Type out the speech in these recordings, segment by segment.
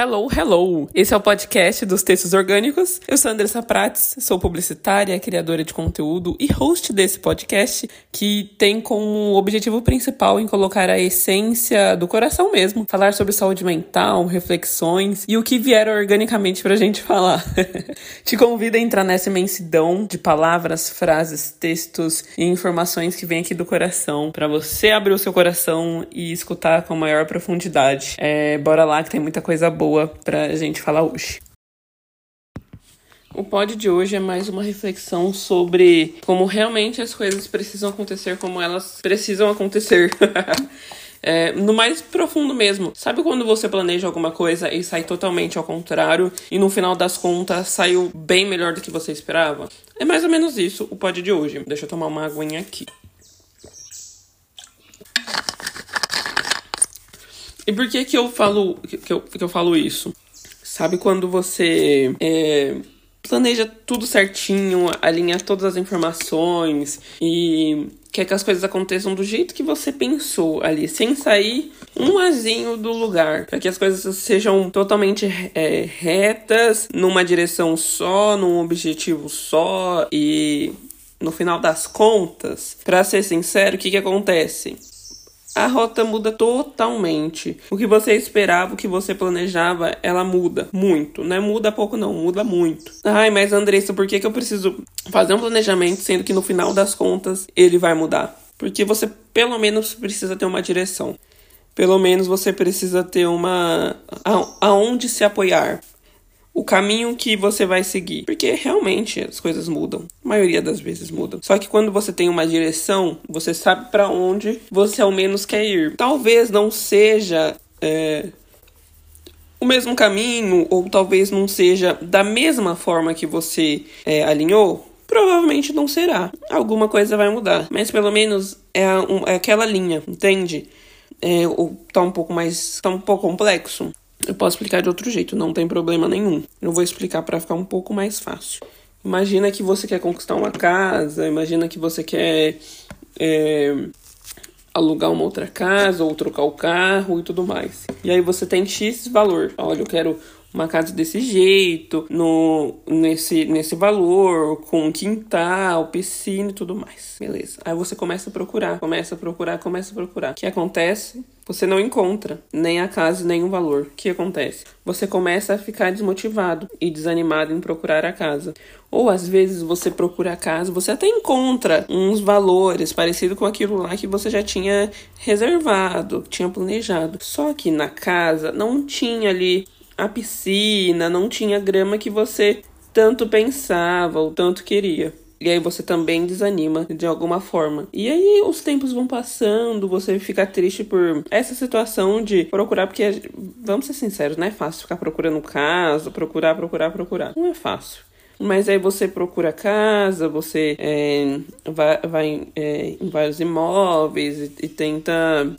Hello, hello! Esse é o podcast dos textos orgânicos. Eu sou Andressa Prates, sou publicitária, criadora de conteúdo e host desse podcast, que tem como objetivo principal em colocar a essência do coração mesmo, falar sobre saúde mental, reflexões e o que vier organicamente pra gente falar. Te convido a entrar nessa imensidão de palavras, frases, textos e informações que vem aqui do coração, para você abrir o seu coração e escutar com maior profundidade. É, bora lá que tem muita coisa boa pra gente falar hoje. O pod de hoje é mais uma reflexão sobre como realmente as coisas precisam acontecer como elas precisam acontecer. É, no mais profundo mesmo. Sabe quando você planeja alguma coisa e sai totalmente ao contrário e no final das contas saiu bem melhor do que você esperava? É mais ou menos isso o pod de hoje. Deixa eu tomar uma aguinha aqui. E por que que eu falo que eu, que eu falo isso? Sabe quando você é, planeja tudo certinho, alinha todas as informações e quer que as coisas aconteçam do jeito que você pensou ali, sem sair um azinho do lugar, para que as coisas sejam totalmente é, retas, numa direção só, num objetivo só e no final das contas, para ser sincero, o que que acontece? A rota muda totalmente. O que você esperava, o que você planejava, ela muda muito. Não é muda pouco, não, muda muito. Ai, mas Andressa, por que, que eu preciso fazer um planejamento sendo que no final das contas ele vai mudar? Porque você pelo menos precisa ter uma direção. Pelo menos você precisa ter uma. aonde se apoiar o caminho que você vai seguir. Porque realmente as coisas mudam. A maioria das vezes mudam. Só que quando você tem uma direção, você sabe para onde você ao menos quer ir. Talvez não seja. É, o mesmo caminho, ou talvez não seja da mesma forma que você é, alinhou, provavelmente não será. Alguma coisa vai mudar. Mas pelo menos é, um, é aquela linha, entende? É, ou tá um pouco mais. tá um pouco complexo. Eu posso explicar de outro jeito, não tem problema nenhum. Eu vou explicar para ficar um pouco mais fácil. Imagina que você quer conquistar uma casa, imagina que você quer é, alugar uma outra casa ou trocar o carro e tudo mais. E aí você tem X valor. Olha, eu quero uma casa desse jeito, no, nesse, nesse valor, com quintal, piscina e tudo mais. Beleza. Aí você começa a procurar, começa a procurar, começa a procurar. O que acontece? Você não encontra nem a casa nem o valor. O que acontece? Você começa a ficar desmotivado e desanimado em procurar a casa. Ou às vezes você procura a casa, você até encontra uns valores parecidos com aquilo lá que você já tinha reservado, tinha planejado. Só que na casa não tinha ali a piscina, não tinha grama que você tanto pensava ou tanto queria. E aí você também desanima de alguma forma. E aí os tempos vão passando, você fica triste por essa situação de procurar, porque vamos ser sinceros, não é fácil ficar procurando casa, procurar, procurar, procurar. Não é fácil. Mas aí você procura casa, você é, vai, vai é, em vários imóveis e, e tenta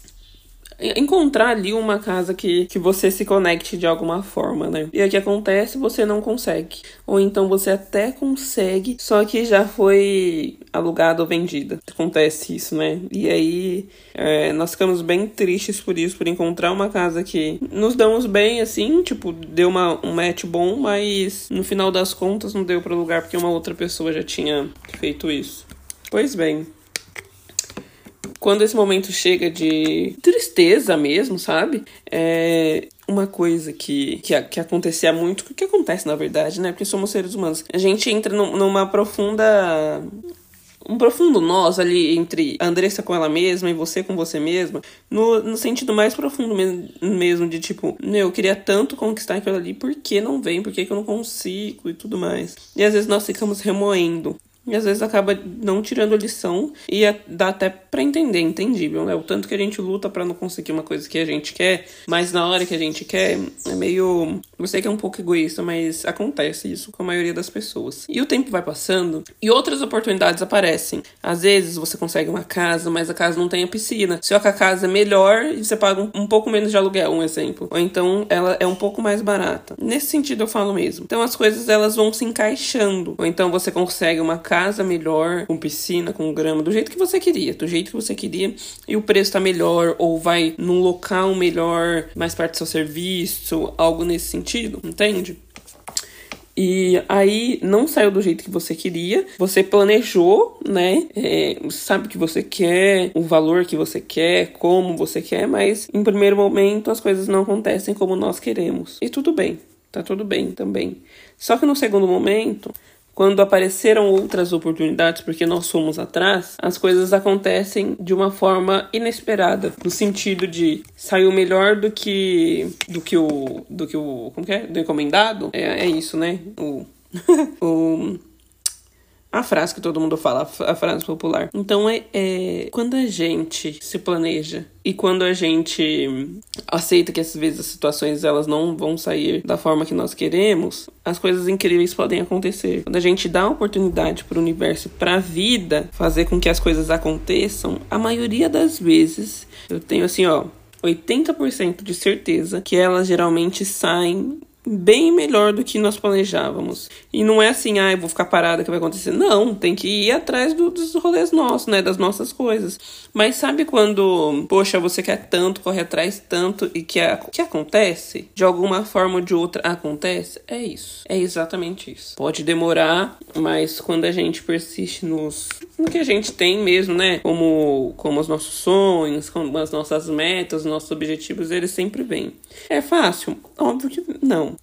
encontrar ali uma casa que, que você se conecte de alguma forma, né? E o que acontece, você não consegue. Ou então você até consegue, só que já foi alugada ou vendida. Acontece isso, né? E aí é, nós ficamos bem tristes por isso, por encontrar uma casa que nos damos bem, assim, tipo, deu uma, um match bom, mas no final das contas não deu para lugar porque uma outra pessoa já tinha feito isso. Pois bem, quando esse momento chega de tristeza mesmo, sabe? É uma coisa que, que, que acontecia muito, que acontece na verdade, né? Porque somos seres humanos. A gente entra numa profunda um profundo nós ali entre a Andressa com ela mesma e você com você mesma, no, no sentido mais profundo mesmo, de tipo, meu, eu queria tanto conquistar aquilo ali, por que não vem? Por que, que eu não consigo e tudo mais? E às vezes nós ficamos remoendo e às vezes acaba não tirando lição e dá até para entender, entendível, né? O tanto que a gente luta para não conseguir uma coisa que a gente quer, mas na hora que a gente quer, é meio. Eu sei que é um pouco egoísta, mas acontece isso com a maioria das pessoas. E o tempo vai passando e outras oportunidades aparecem. Às vezes você consegue uma casa, mas a casa não tem a piscina. Só que a casa é melhor e você paga um pouco menos de aluguel, um exemplo. Ou então ela é um pouco mais barata. Nesse sentido eu falo mesmo. Então as coisas elas vão se encaixando. Ou então você consegue uma casa casa melhor, com piscina, com grama, do jeito que você queria, do jeito que você queria, e o preço tá melhor, ou vai num local melhor, mais perto do seu serviço, algo nesse sentido, entende? E aí não saiu do jeito que você queria. Você planejou, né? É, sabe o que você quer, o valor que você quer, como você quer, mas em primeiro momento as coisas não acontecem como nós queremos. E tudo bem, tá tudo bem também. Só que no segundo momento, quando apareceram outras oportunidades, porque nós fomos atrás, as coisas acontecem de uma forma inesperada, no sentido de saiu melhor do que do que o do que o como que é? Do encomendado. É, é isso, né? O o a frase que todo mundo fala, a frase popular. Então é, é, quando a gente se planeja e quando a gente aceita que às vezes as situações elas não vão sair da forma que nós queremos, as coisas incríveis podem acontecer. Quando a gente dá oportunidade para o universo, para a vida fazer com que as coisas aconteçam, a maioria das vezes eu tenho assim, ó, 80% de certeza que elas geralmente saem bem melhor do que nós planejávamos. E não é assim, ah, eu vou ficar parada que vai acontecer. Não, tem que ir atrás do, dos rolês nossos, né? Das nossas coisas. Mas sabe quando, poxa, você quer tanto, corre atrás tanto e que, a, que acontece? De alguma forma ou de outra acontece? É isso. É exatamente isso. Pode demorar, mas quando a gente persiste nos, no que a gente tem mesmo, né? Como, como os nossos sonhos, como as nossas metas, os nossos objetivos, eles sempre vêm. É fácil? Óbvio que não.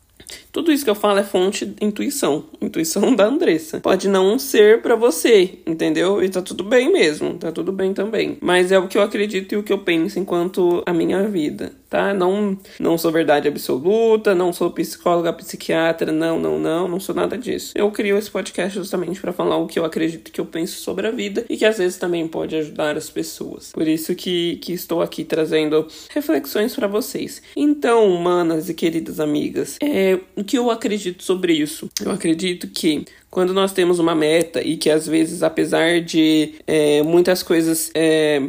Tudo isso que eu falo é fonte intuição, intuição da Andressa. Pode não ser para você, entendeu? E tá tudo bem mesmo, tá tudo bem também. Mas é o que eu acredito e o que eu penso enquanto a minha vida, tá? Não, não sou verdade absoluta, não sou psicóloga, psiquiatra, não, não, não, não sou nada disso. Eu crio esse podcast justamente para falar o que eu acredito que eu penso sobre a vida e que às vezes também pode ajudar as pessoas. Por isso que, que estou aqui trazendo reflexões para vocês. Então, manas e queridas amigas, é, que eu acredito sobre isso? Eu acredito que quando nós temos uma meta e que às vezes, apesar de é, muitas coisas. É,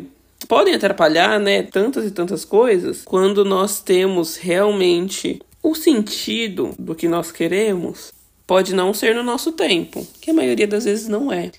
podem atrapalhar, né? Tantas e tantas coisas. Quando nós temos realmente o sentido do que nós queremos, pode não ser no nosso tempo, que a maioria das vezes não é.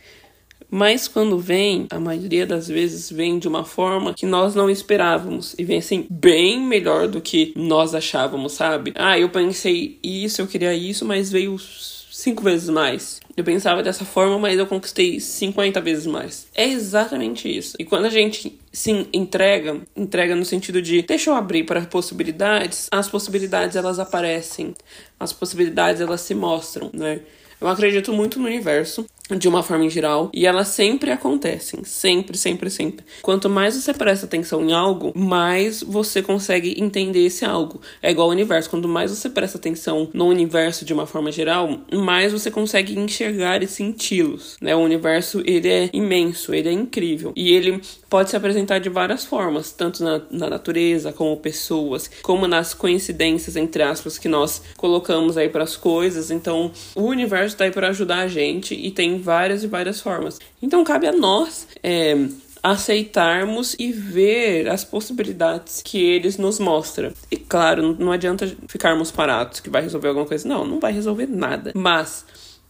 Mas quando vem, a maioria das vezes vem de uma forma que nós não esperávamos e vem assim bem melhor do que nós achávamos, sabe? Ah, eu pensei isso, eu queria isso, mas veio cinco vezes mais. Eu pensava dessa forma, mas eu conquistei 50 vezes mais. É exatamente isso. E quando a gente se entrega, entrega no sentido de deixa eu abrir para possibilidades, as possibilidades elas aparecem, as possibilidades elas se mostram, né? Eu acredito muito no universo de uma forma em geral, e elas sempre acontecem, sempre, sempre, sempre. Quanto mais você presta atenção em algo, mais você consegue entender esse algo. É igual ao universo, quanto mais você presta atenção no universo de uma forma geral, mais você consegue enxergar e senti-los, né? O universo, ele é imenso, ele é incrível, e ele pode se apresentar de várias formas, tanto na, na natureza, como pessoas, como nas coincidências, entre aspas, que nós colocamos aí para as coisas. Então, o universo tá aí para ajudar a gente e tem várias e várias formas. Então cabe a nós é, aceitarmos e ver as possibilidades que eles nos mostram. E claro, não adianta ficarmos parados que vai resolver alguma coisa. Não, não vai resolver nada. Mas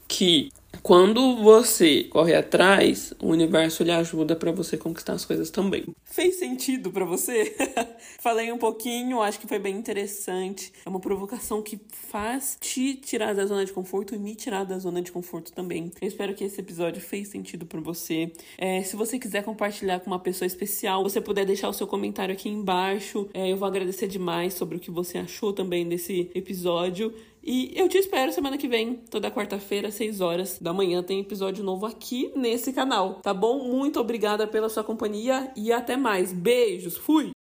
que quando você corre atrás, o universo lhe ajuda para você conquistar as coisas também. Fez sentido para você? Falei um pouquinho, acho que foi bem interessante. É uma provocação que faz te tirar da zona de conforto e me tirar da zona de conforto também. Eu espero que esse episódio fez sentido para você. É, se você quiser compartilhar com uma pessoa especial, você puder deixar o seu comentário aqui embaixo. É, eu vou agradecer demais sobre o que você achou também desse episódio. E eu te espero semana que vem, toda quarta-feira, às 6 horas da manhã, tem episódio novo aqui nesse canal, tá bom? Muito obrigada pela sua companhia e até mais. Beijos, fui!